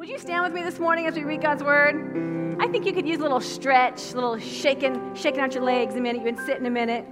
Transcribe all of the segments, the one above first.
Would you stand with me this morning as we read God's word? I think you could use a little stretch, a little shaking, shaking out your legs a minute. You've been sitting a minute.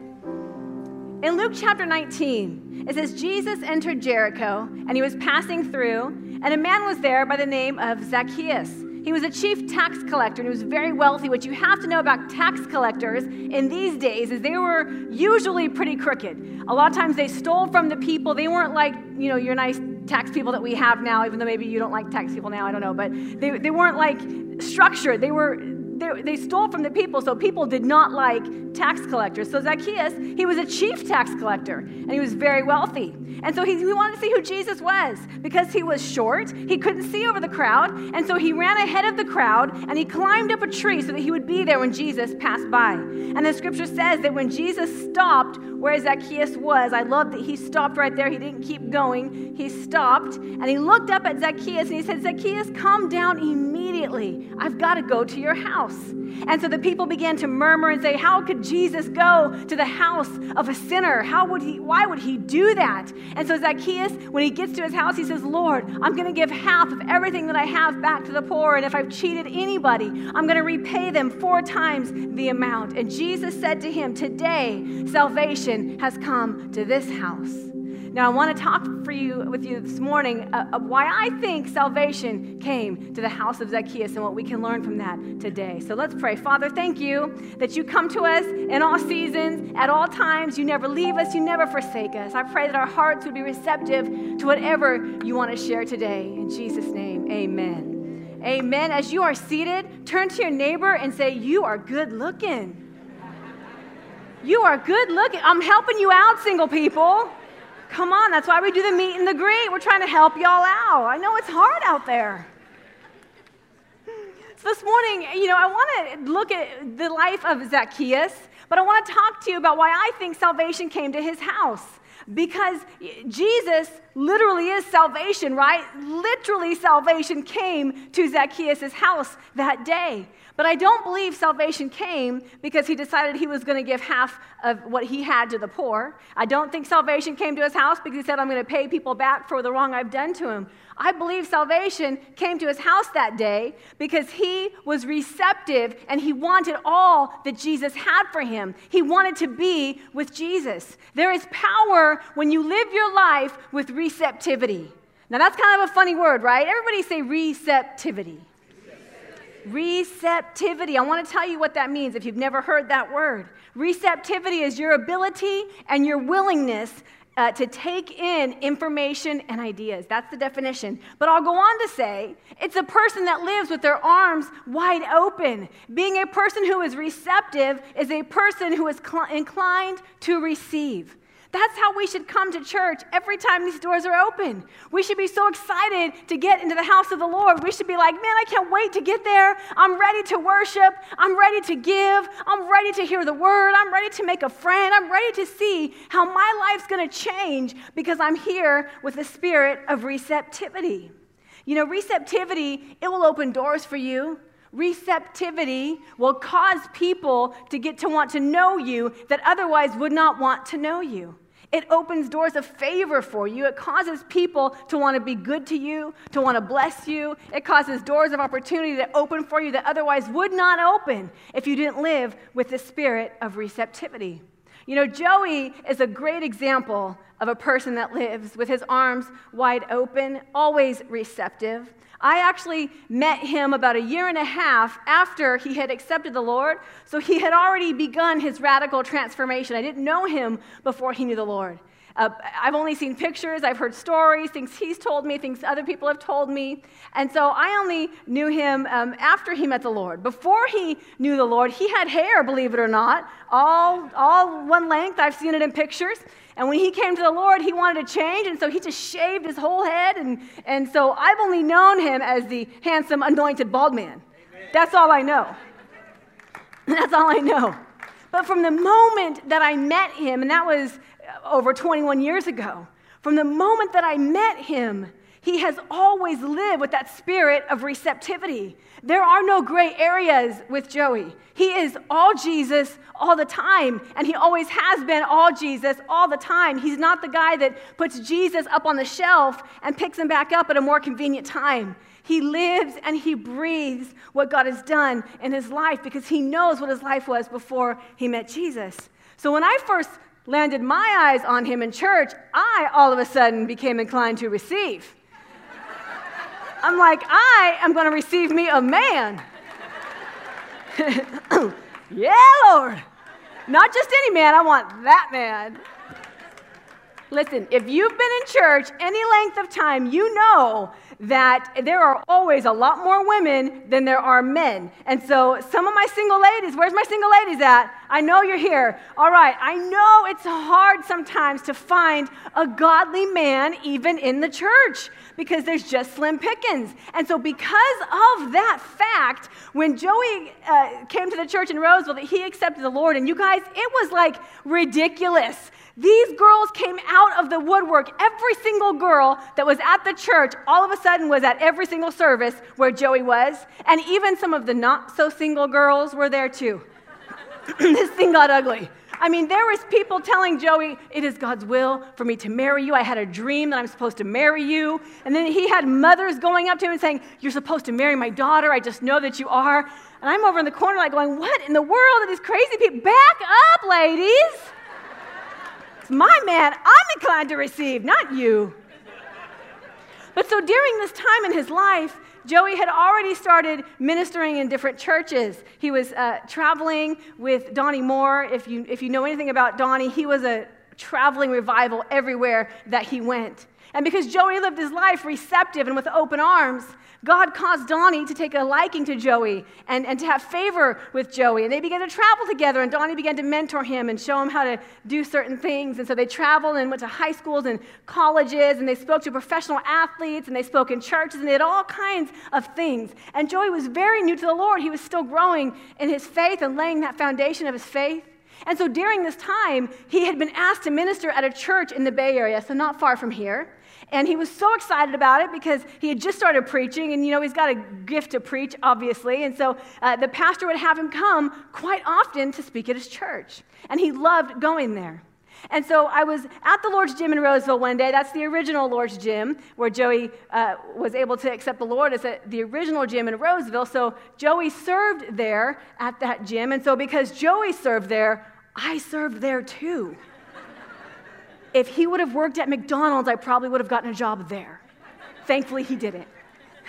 In Luke chapter 19, it says Jesus entered Jericho and he was passing through, and a man was there by the name of Zacchaeus. He was a chief tax collector and he was very wealthy. What you have to know about tax collectors in these days is they were usually pretty crooked. A lot of times they stole from the people. They weren't like, you know, your nice tax people that we have now, even though maybe you don't like tax people now, I don't know. But they, they weren't like structured. They were they, they stole from the people, so people did not like tax collectors. So Zacchaeus, he was a chief tax collector, and he was very wealthy. And so he, he wanted to see who Jesus was. Because he was short, he couldn't see over the crowd, and so he ran ahead of the crowd, and he climbed up a tree so that he would be there when Jesus passed by. And the scripture says that when Jesus stopped where Zacchaeus was, I love that he stopped right there. He didn't keep going. He stopped, and he looked up at Zacchaeus, and he said, Zacchaeus, come down immediately. I've got to go to your house house. And so the people began to murmur and say, How could Jesus go to the house of a sinner? How would he, why would he do that? And so Zacchaeus, when he gets to his house, he says, Lord, I'm going to give half of everything that I have back to the poor. And if I've cheated anybody, I'm going to repay them four times the amount. And Jesus said to him, Today, salvation has come to this house. Now, I want to talk for you with you this morning uh, of why I think salvation came to the house of Zacchaeus and what we can learn from that today. So let's pray. Father, thank you that you come to us in all seasons, at all times. You never leave us, you never forsake us. I pray that our hearts would be receptive to whatever you want to share today. In Jesus' name, amen. Amen. As you are seated, turn to your neighbor and say, You are good looking. You are good looking. I'm helping you out, single people. Come on, that's why we do the meet and the greet. We're trying to help y'all out. I know it's hard out there. So this morning, you know, I want to look at the life of Zacchaeus, but I want to talk to you about why I think salvation came to his house. Because Jesus literally is salvation, right? Literally, salvation came to Zacchaeus' house that day. But I don't believe salvation came because he decided he was going to give half of what he had to the poor. I don't think salvation came to his house because he said, I'm going to pay people back for the wrong I've done to him. I believe salvation came to his house that day because he was receptive and he wanted all that Jesus had for him. He wanted to be with Jesus. There is power when you live your life with receptivity. Now, that's kind of a funny word, right? Everybody say receptivity. Receptivity. I want to tell you what that means if you've never heard that word. Receptivity is your ability and your willingness uh, to take in information and ideas. That's the definition. But I'll go on to say it's a person that lives with their arms wide open. Being a person who is receptive is a person who is cl- inclined to receive. That's how we should come to church every time these doors are open. We should be so excited to get into the house of the Lord. We should be like, man, I can't wait to get there. I'm ready to worship. I'm ready to give. I'm ready to hear the word. I'm ready to make a friend. I'm ready to see how my life's going to change because I'm here with the spirit of receptivity. You know, receptivity, it will open doors for you. Receptivity will cause people to get to want to know you that otherwise would not want to know you. It opens doors of favor for you. It causes people to want to be good to you, to want to bless you. It causes doors of opportunity to open for you that otherwise would not open if you didn't live with the spirit of receptivity. You know, Joey is a great example of a person that lives with his arms wide open, always receptive. I actually met him about a year and a half after he had accepted the Lord. So he had already begun his radical transformation. I didn't know him before he knew the Lord. Uh, I've only seen pictures, I've heard stories, things he's told me, things other people have told me. And so I only knew him um, after he met the Lord. Before he knew the Lord, he had hair, believe it or not, all, all one length. I've seen it in pictures. And when he came to the Lord, he wanted to change, and so he just shaved his whole head. And, and so I've only known him as the handsome, anointed bald man. Amen. That's all I know. That's all I know. But from the moment that I met him, and that was over 21 years ago, from the moment that I met him, he has always lived with that spirit of receptivity. There are no gray areas with Joey. He is all Jesus all the time, and he always has been all Jesus all the time. He's not the guy that puts Jesus up on the shelf and picks him back up at a more convenient time. He lives and he breathes what God has done in his life because he knows what his life was before he met Jesus. So when I first landed my eyes on him in church, I all of a sudden became inclined to receive. I'm like, I am going to receive me a man. yeah, Lord. Not just any man, I want that man. Listen, if you've been in church any length of time, you know that there are always a lot more women than there are men. And so, some of my single ladies, where's my single ladies at? I know you're here. All right, I know it's hard sometimes to find a godly man even in the church because there's just slim pickings. And so, because of that fact, when Joey uh, came to the church in Roseville, that he accepted the Lord, and you guys, it was like ridiculous. These girls came out of the woodwork. Every single girl that was at the church all of a sudden was at every single service where Joey was. And even some of the not so single girls were there too. this thing got ugly. I mean, there was people telling Joey, "It is God's will for me to marry you. I had a dream that I'm supposed to marry you." And then he had mothers going up to him and saying, "You're supposed to marry my daughter. I just know that you are." And I'm over in the corner like going, "What in the world are these crazy people? Back up, ladies." My man I'm inclined to receive, not you. But so during this time in his life, Joey had already started ministering in different churches. He was uh, traveling with Donnie Moore. If you, if you know anything about Donnie, he was a traveling revival everywhere that he went. And because Joey lived his life receptive and with open arms, God caused Donnie to take a liking to Joey and, and to have favor with Joey. And they began to travel together, and Donnie began to mentor him and show him how to do certain things. And so they traveled and went to high schools and colleges, and they spoke to professional athletes, and they spoke in churches, and they did all kinds of things. And Joey was very new to the Lord. He was still growing in his faith and laying that foundation of his faith. And so during this time, he had been asked to minister at a church in the Bay Area, so not far from here. And he was so excited about it because he had just started preaching, and you know, he's got a gift to preach, obviously. And so uh, the pastor would have him come quite often to speak at his church. And he loved going there. And so I was at the Lord's Gym in Roseville one day. That's the original Lord's Gym where Joey uh, was able to accept the Lord as the original gym in Roseville. So Joey served there at that gym. And so because Joey served there, I served there too if he would have worked at McDonald's, I probably would have gotten a job there. Thankfully, he didn't.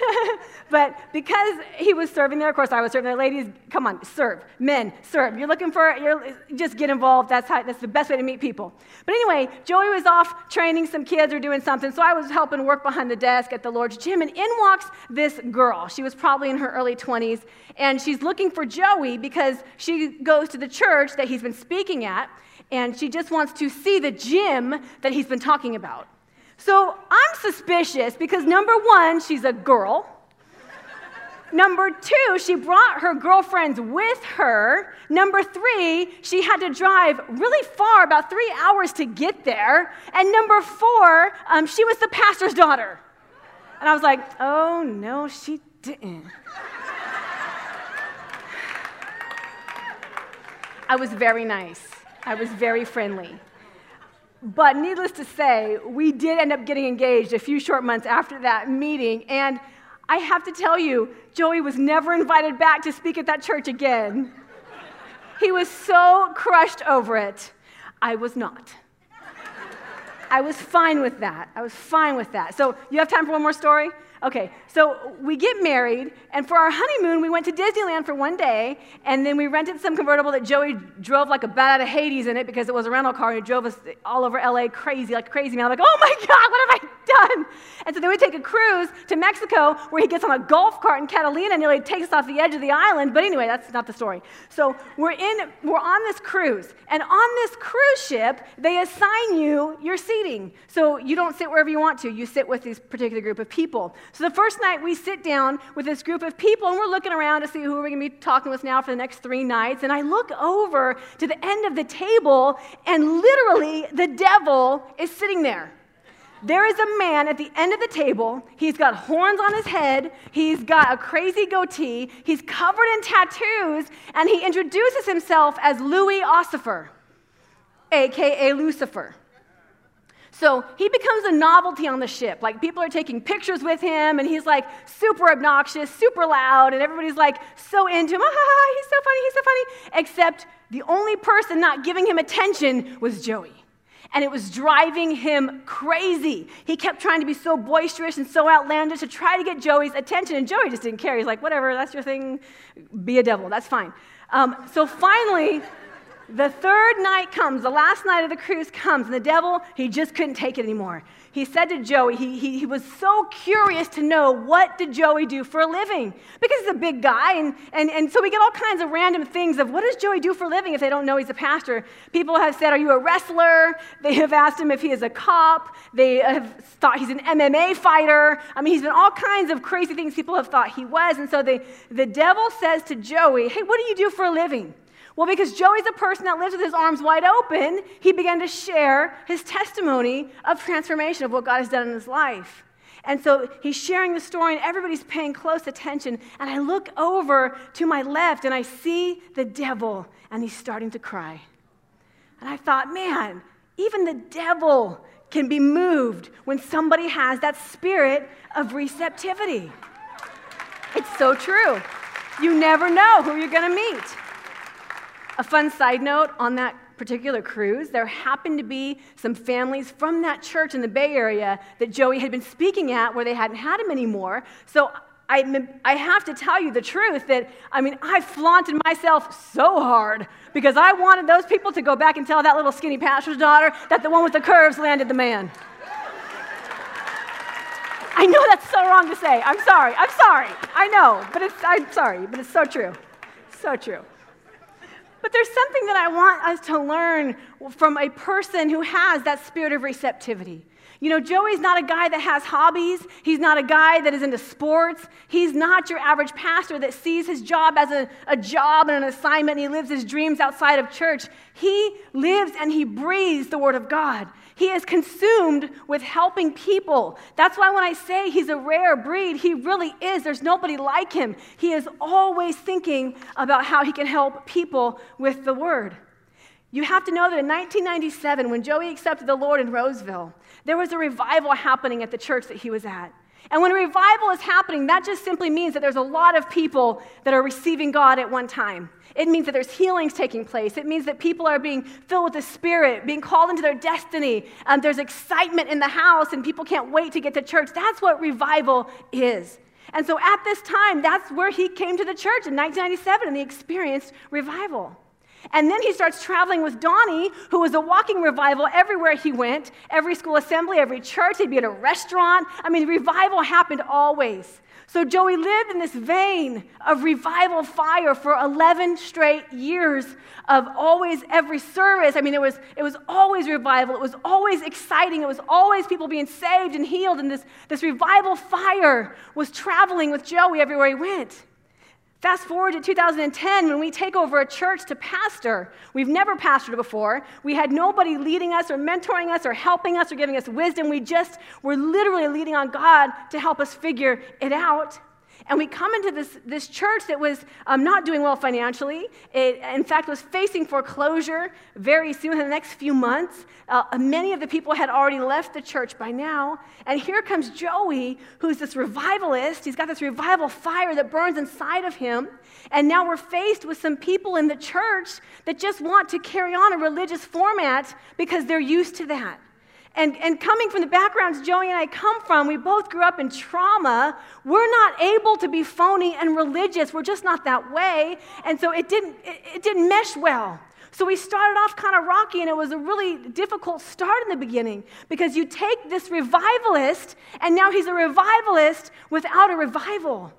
but because he was serving there, of course, I was serving there. Ladies, come on, serve. Men, serve. You're looking for, you're, just get involved. That's, how, that's the best way to meet people. But anyway, Joey was off training some kids or doing something, so I was helping work behind the desk at the Lord's gym, and in walks this girl. She was probably in her early 20s, and she's looking for Joey because she goes to the church that he's been speaking at, and she just wants to see the gym that he's been talking about. So I'm suspicious because number one, she's a girl. Number two, she brought her girlfriends with her. Number three, she had to drive really far, about three hours to get there. And number four, um, she was the pastor's daughter. And I was like, oh no, she didn't. I was very nice. I was very friendly. But needless to say, we did end up getting engaged a few short months after that meeting. And I have to tell you, Joey was never invited back to speak at that church again. He was so crushed over it. I was not. I was fine with that. I was fine with that. So, you have time for one more story? Okay, so we get married, and for our honeymoon, we went to Disneyland for one day, and then we rented some convertible that Joey drove like a bat out of Hades in it because it was a rental car, and he drove us all over LA crazy, like crazy man. I'm like, oh my God, what have I done? And so then we take a cruise to Mexico where he gets on a golf cart in Catalina and nearly takes us off the edge of the island. But anyway, that's not the story. So we're in, we're on this cruise, and on this cruise ship, they assign you your seating. So you don't sit wherever you want to, you sit with this particular group of people. So the first night we sit down with this group of people and we're looking around to see who we're going to be talking with now for the next three nights. And I look over to the end of the table and literally the devil is sitting there. There is a man at the end of the table. He's got horns on his head. He's got a crazy goatee. He's covered in tattoos. And he introduces himself as Louis Ossifer, AKA Lucifer. So he becomes a novelty on the ship. Like people are taking pictures with him, and he's like super obnoxious, super loud, and everybody's like so into him. Ah, he's so funny, he's so funny. Except the only person not giving him attention was Joey. And it was driving him crazy. He kept trying to be so boisterous and so outlandish to try to get Joey's attention, and Joey just didn't care. He's like, whatever, that's your thing. Be a devil, that's fine. Um, so finally, the third night comes, the last night of the cruise comes, and the devil, he just couldn't take it anymore. He said to Joey, he, he, he, was so curious to know what did Joey do for a living? Because he's a big guy, and, and, and so we get all kinds of random things of what does Joey do for a living if they don't know he's a pastor. People have said, Are you a wrestler? They have asked him if he is a cop. They have thought he's an MMA fighter. I mean, he's been all kinds of crazy things people have thought he was. And so they, the devil says to Joey, Hey, what do you do for a living? Well, because Joey's a person that lives with his arms wide open, he began to share his testimony of transformation of what God has done in his life. And so he's sharing the story, and everybody's paying close attention. And I look over to my left, and I see the devil, and he's starting to cry. And I thought, man, even the devil can be moved when somebody has that spirit of receptivity. It's so true. You never know who you're going to meet. A fun side note on that particular cruise, there happened to be some families from that church in the Bay Area that Joey had been speaking at where they hadn't had him anymore. So I, I have to tell you the truth that, I mean, I flaunted myself so hard because I wanted those people to go back and tell that little skinny pastor's daughter that the one with the curves landed the man. I know that's so wrong to say. I'm sorry. I'm sorry. I know, but it's, I'm sorry, but it's so true. So true. But there's something that I want us to learn from a person who has that spirit of receptivity. You know, Joey's not a guy that has hobbies. He's not a guy that is into sports. He's not your average pastor that sees his job as a, a job and an assignment and he lives his dreams outside of church. He lives and he breathes the Word of God. He is consumed with helping people. That's why when I say he's a rare breed, he really is. There's nobody like him. He is always thinking about how he can help people with the Word. You have to know that in 1997, when Joey accepted the Lord in Roseville, there was a revival happening at the church that he was at. And when a revival is happening, that just simply means that there's a lot of people that are receiving God at one time. It means that there's healings taking place. It means that people are being filled with the Spirit, being called into their destiny. And there's excitement in the house, and people can't wait to get to church. That's what revival is. And so at this time, that's where he came to the church in 1997, and he experienced revival. And then he starts traveling with Donnie, who was a walking revival everywhere he went, every school assembly, every church. He'd be at a restaurant. I mean, revival happened always. So Joey lived in this vein of revival fire for 11 straight years of always every service. I mean, it was, it was always revival. It was always exciting. It was always people being saved and healed. And this, this revival fire was traveling with Joey everywhere he went. Fast forward to 2010 when we take over a church to pastor. We've never pastored before. We had nobody leading us or mentoring us or helping us or giving us wisdom. We just were literally leading on God to help us figure it out. And we come into this, this church that was um, not doing well financially. It, in fact, was facing foreclosure very soon in the next few months. Uh, many of the people had already left the church by now. And here comes Joey, who's this revivalist. He's got this revival fire that burns inside of him. And now we're faced with some people in the church that just want to carry on a religious format because they're used to that. And, and coming from the backgrounds Joey and I come from, we both grew up in trauma. We're not able to be phony and religious. We're just not that way. And so it didn't, it, it didn't mesh well. So we started off kind of rocky, and it was a really difficult start in the beginning because you take this revivalist, and now he's a revivalist without a revival.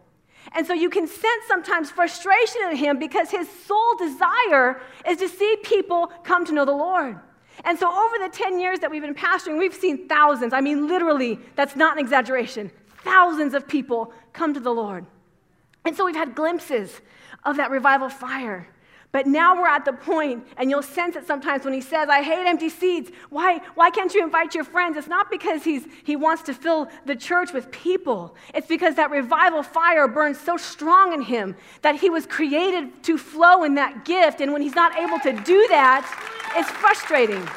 And so you can sense sometimes frustration in him because his sole desire is to see people come to know the Lord. And so, over the 10 years that we've been pastoring, we've seen thousands. I mean, literally, that's not an exaggeration. Thousands of people come to the Lord. And so, we've had glimpses of that revival fire. But now we're at the point, and you'll sense it sometimes when he says, I hate empty seats. Why, why can't you invite your friends? It's not because he's, he wants to fill the church with people. It's because that revival fire burns so strong in him that he was created to flow in that gift. And when he's not able to do that, it's frustrating.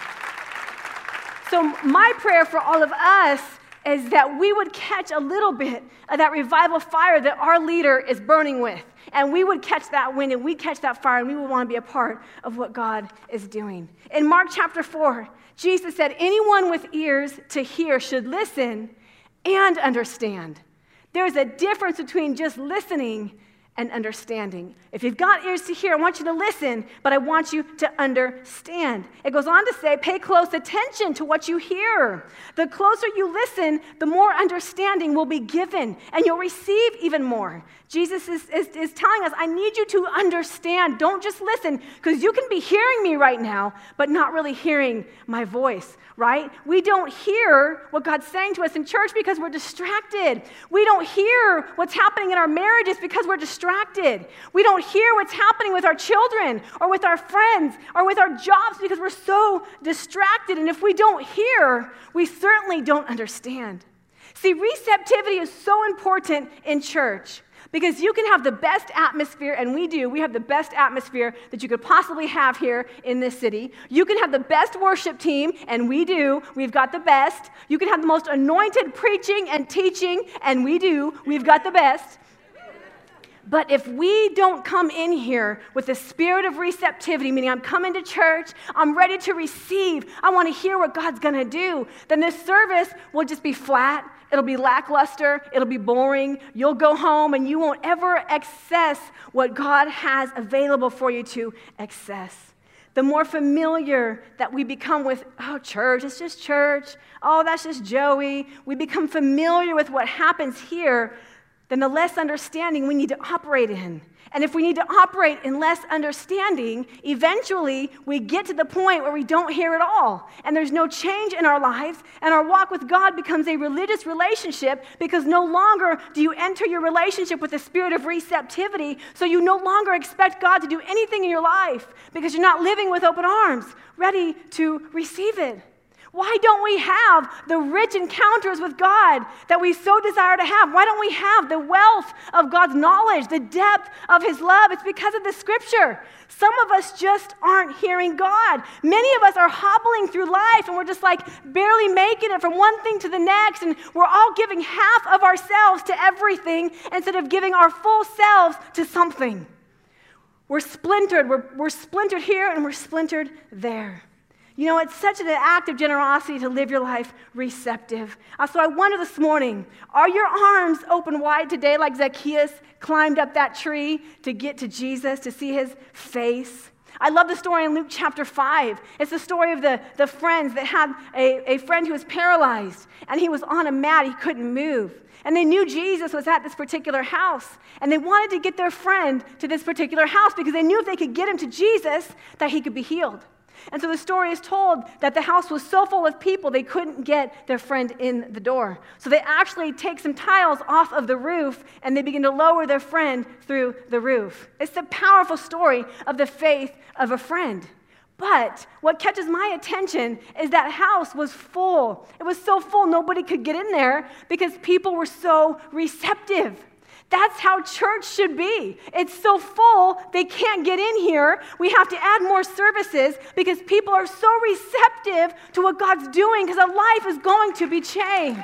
So, my prayer for all of us is that we would catch a little bit of that revival fire that our leader is burning with. And we would catch that wind and we catch that fire and we would want to be a part of what God is doing. In Mark chapter 4, Jesus said, Anyone with ears to hear should listen and understand. There's a difference between just listening and understanding. If you've got ears to hear, I want you to listen, but I want you to understand. It goes on to say, pay close attention to what you hear. The closer you listen, the more understanding will be given, and you'll receive even more. Jesus is, is, is telling us, I need you to understand. Don't just listen, because you can be hearing me right now, but not really hearing my voice, right? We don't hear what God's saying to us in church because we're distracted. We don't hear what's happening in our marriages because we're distracted. We don't hear what's happening with our children or with our friends or with our jobs because we're so distracted. And if we don't hear, we certainly don't understand. See, receptivity is so important in church. Because you can have the best atmosphere, and we do. We have the best atmosphere that you could possibly have here in this city. You can have the best worship team, and we do. We've got the best. You can have the most anointed preaching and teaching, and we do. We've got the best. But if we don't come in here with a spirit of receptivity, meaning I'm coming to church, I'm ready to receive, I want to hear what God's going to do, then this service will just be flat It'll be lackluster, it'll be boring. You'll go home and you won't ever access what God has available for you to access. The more familiar that we become with, oh, church, it's just church. Oh, that's just Joey. We become familiar with what happens here, then the less understanding we need to operate in. And if we need to operate in less understanding, eventually we get to the point where we don't hear at all. And there's no change in our lives. And our walk with God becomes a religious relationship because no longer do you enter your relationship with a spirit of receptivity. So you no longer expect God to do anything in your life because you're not living with open arms, ready to receive it. Why don't we have the rich encounters with God that we so desire to have? Why don't we have the wealth of God's knowledge, the depth of His love? It's because of the scripture. Some of us just aren't hearing God. Many of us are hobbling through life and we're just like barely making it from one thing to the next, and we're all giving half of ourselves to everything instead of giving our full selves to something. We're splintered. We're, we're splintered here and we're splintered there. You know, it's such an act of generosity to live your life receptive. Uh, so I wonder this morning are your arms open wide today, like Zacchaeus climbed up that tree to get to Jesus, to see his face? I love the story in Luke chapter 5. It's the story of the, the friends that had a, a friend who was paralyzed and he was on a mat, he couldn't move. And they knew Jesus was at this particular house. And they wanted to get their friend to this particular house because they knew if they could get him to Jesus, that he could be healed. And so the story is told that the house was so full of people they couldn't get their friend in the door. So they actually take some tiles off of the roof and they begin to lower their friend through the roof. It's the powerful story of the faith of a friend. But what catches my attention is that house was full. It was so full nobody could get in there because people were so receptive. That's how church should be. It's so full, they can't get in here. We have to add more services because people are so receptive to what God's doing because a life is going to be changed.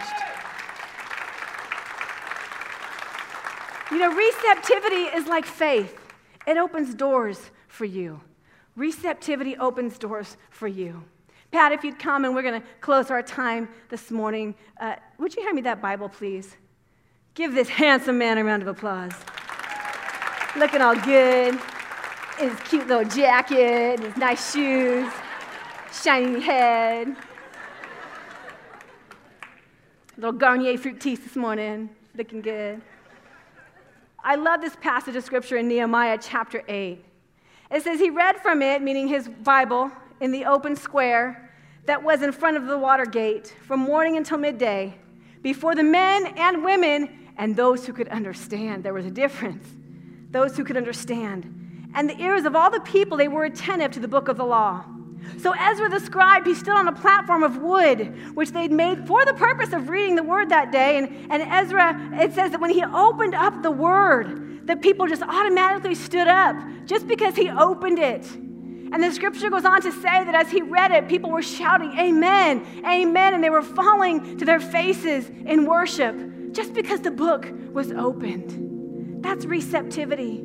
You know, receptivity is like faith, it opens doors for you. Receptivity opens doors for you. Pat, if you'd come and we're going to close our time this morning, uh, would you hand me that Bible, please? Give this handsome man a round of applause. Looking all good his cute little jacket, his nice shoes, shiny head. Little Garnier fruit Fructis this morning, looking good. I love this passage of scripture in Nehemiah chapter 8. It says, He read from it, meaning his Bible, in the open square that was in front of the water gate from morning until midday, before the men and women and those who could understand. There was a difference. Those who could understand. And the ears of all the people, they were attentive to the book of the law. So Ezra the scribe, he stood on a platform of wood, which they'd made for the purpose of reading the word that day. And, and Ezra, it says that when he opened up the word, the people just automatically stood up just because he opened it. And the scripture goes on to say that as he read it, people were shouting, Amen, Amen, and they were falling to their faces in worship just because the book was opened. That's receptivity.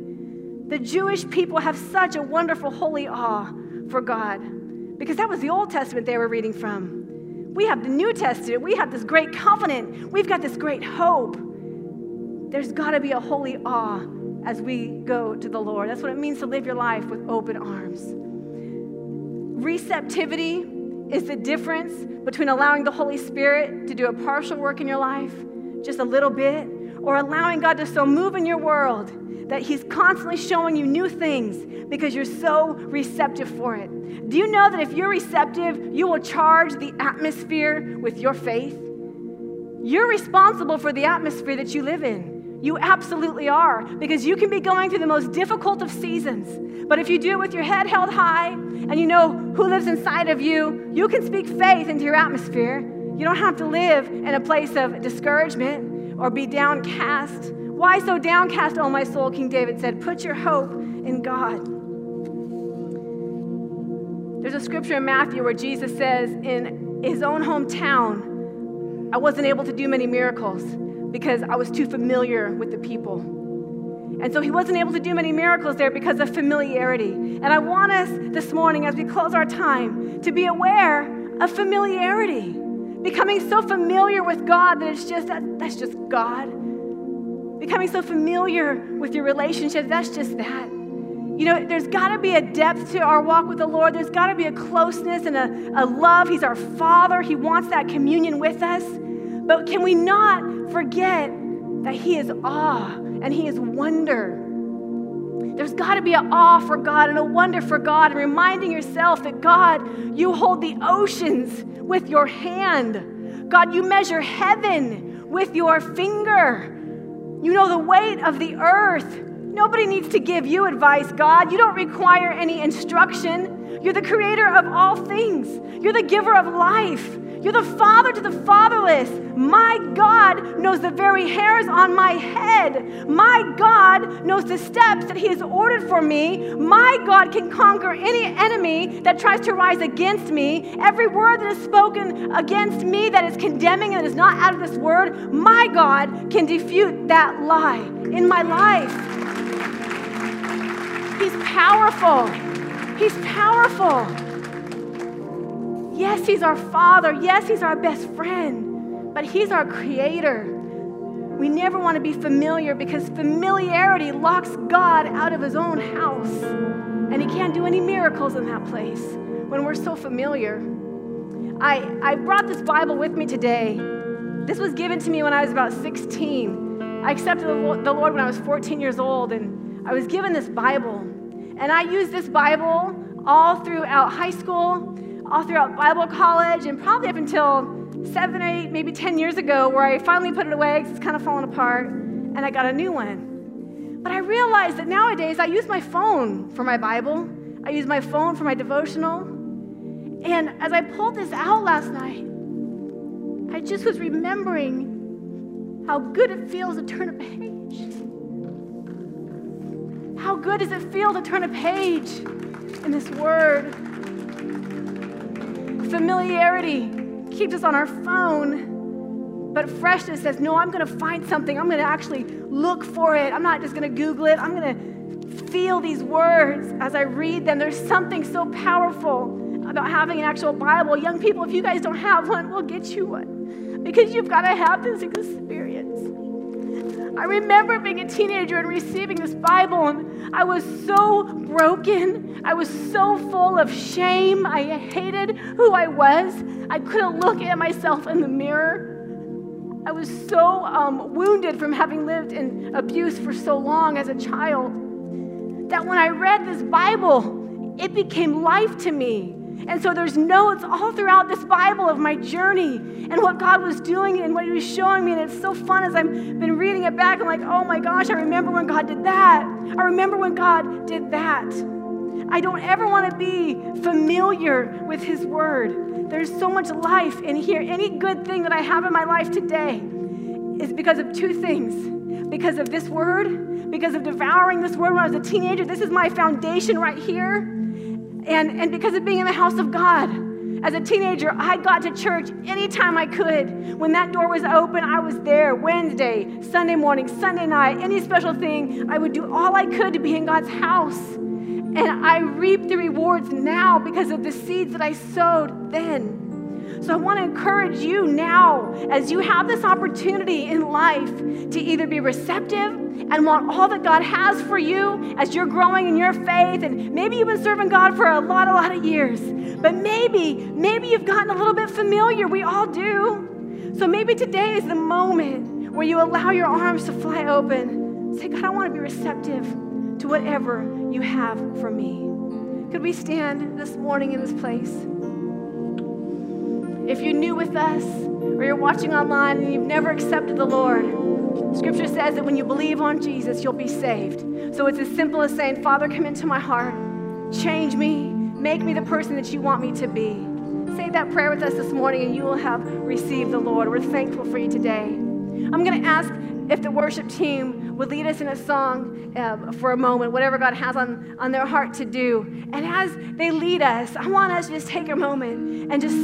The Jewish people have such a wonderful holy awe for God because that was the Old Testament they were reading from. We have the New Testament. We have this great covenant. We've got this great hope. There's got to be a holy awe as we go to the Lord. That's what it means to live your life with open arms. Receptivity is the difference between allowing the Holy Spirit to do a partial work in your life, just a little bit, or allowing God to so move in your world that He's constantly showing you new things because you're so receptive for it. Do you know that if you're receptive, you will charge the atmosphere with your faith? You're responsible for the atmosphere that you live in. You absolutely are, because you can be going through the most difficult of seasons. But if you do it with your head held high and you know who lives inside of you, you can speak faith into your atmosphere. You don't have to live in a place of discouragement or be downcast. Why so downcast, O my soul? King David said, Put your hope in God. There's a scripture in Matthew where Jesus says, In his own hometown, I wasn't able to do many miracles because I was too familiar with the people. And so he wasn't able to do many miracles there because of familiarity. And I want us this morning, as we close our time, to be aware of familiarity. Becoming so familiar with God that it's just, that, that's just God. Becoming so familiar with your relationship, that's just that. You know, there's got to be a depth to our walk with the Lord. There's got to be a closeness and a, a love. He's our Father. He wants that communion with us. But can we not forget that He is awe and He is wonder? There's got to be an awe for God and a wonder for God, and reminding yourself that God, you hold the oceans with your hand. God, you measure heaven with your finger. You know the weight of the earth. Nobody needs to give you advice, God. You don't require any instruction. You're the creator of all things, you're the giver of life. You're the father to the fatherless. My God knows the very hairs on my head. My God knows the steps that He has ordered for me. My God can conquer any enemy that tries to rise against me. Every word that is spoken against me that is condemning and is not out of this word, my God can defute that lie in my life. He's powerful. He's powerful. Yes, He's our Father. Yes, He's our best friend. But He's our Creator. We never want to be familiar because familiarity locks God out of His own house. And He can't do any miracles in that place when we're so familiar. I, I brought this Bible with me today. This was given to me when I was about 16. I accepted the Lord when I was 14 years old, and I was given this Bible. And I used this Bible all throughout high school all throughout Bible college and probably up until seven, eight, maybe 10 years ago, where I finally put it away because it's kind of falling apart and I got a new one. But I realized that nowadays I use my phone for my Bible, I use my phone for my devotional. And as I pulled this out last night, I just was remembering how good it feels to turn a page. How good does it feel to turn a page in this word? Familiarity keeps us on our phone, but freshness says, No, I'm going to find something. I'm going to actually look for it. I'm not just going to Google it. I'm going to feel these words as I read them. There's something so powerful about having an actual Bible. Young people, if you guys don't have one, we'll get you one because you've got to have this experience. I remember being a teenager and receiving this Bible, and I was so broken. I was so full of shame. I hated who I was. I couldn't look at myself in the mirror. I was so um, wounded from having lived in abuse for so long as a child that when I read this Bible, it became life to me. And so there's notes all throughout this Bible of my journey and what God was doing and what He was showing me. And it's so fun as I've been reading it back. I'm like, oh my gosh, I remember when God did that. I remember when God did that. I don't ever want to be familiar with His Word. There's so much life in here. Any good thing that I have in my life today is because of two things because of this Word, because of devouring this Word when I was a teenager. This is my foundation right here And, and because of being in the house of God, as a teenager, I got to church anytime I could. When that door was open, I was there Wednesday, Sunday morning, Sunday night, any special thing. I would do all I could to be in God's house. And I reap the rewards now because of the seeds that I sowed then. So I want to encourage you now, as you have this opportunity in life, to either be receptive and want all that God has for you as you're growing in your faith. And maybe you've been serving God for a lot, a lot of years. But maybe, maybe you've gotten a little bit familiar. We all do. So maybe today is the moment where you allow your arms to fly open. Say, God, I want to be receptive to whatever you have for me. Could we stand this morning in this place? If you're new with us or you're watching online and you've never accepted the Lord, Scripture says that when you believe on Jesus, you'll be saved. So it's as simple as saying, Father, come into my heart, change me, make me the person that you want me to be. Say that prayer with us this morning and you will have received the Lord. We're thankful for you today. I'm going to ask if the worship team would lead us in a song uh, for a moment, whatever God has on, on their heart to do. And as they lead us, I want us to just take a moment and just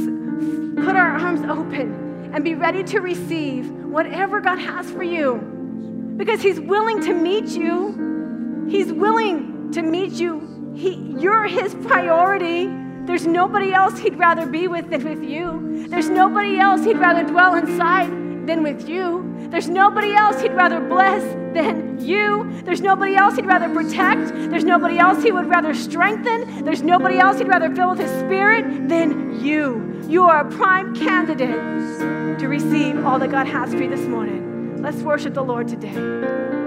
put our arms open and be ready to receive whatever God has for you. Because He's willing to meet you. He's willing to meet you. He, you're His priority. There's nobody else He'd rather be with than with you. There's nobody else He'd rather dwell inside than with you. There's nobody else He'd rather bless than you. There's nobody else He'd rather protect. There's nobody else He would rather strengthen. There's nobody else He'd rather fill with His Spirit than you. You are a prime candidate to receive all that God has for you this morning. Let's worship the Lord today.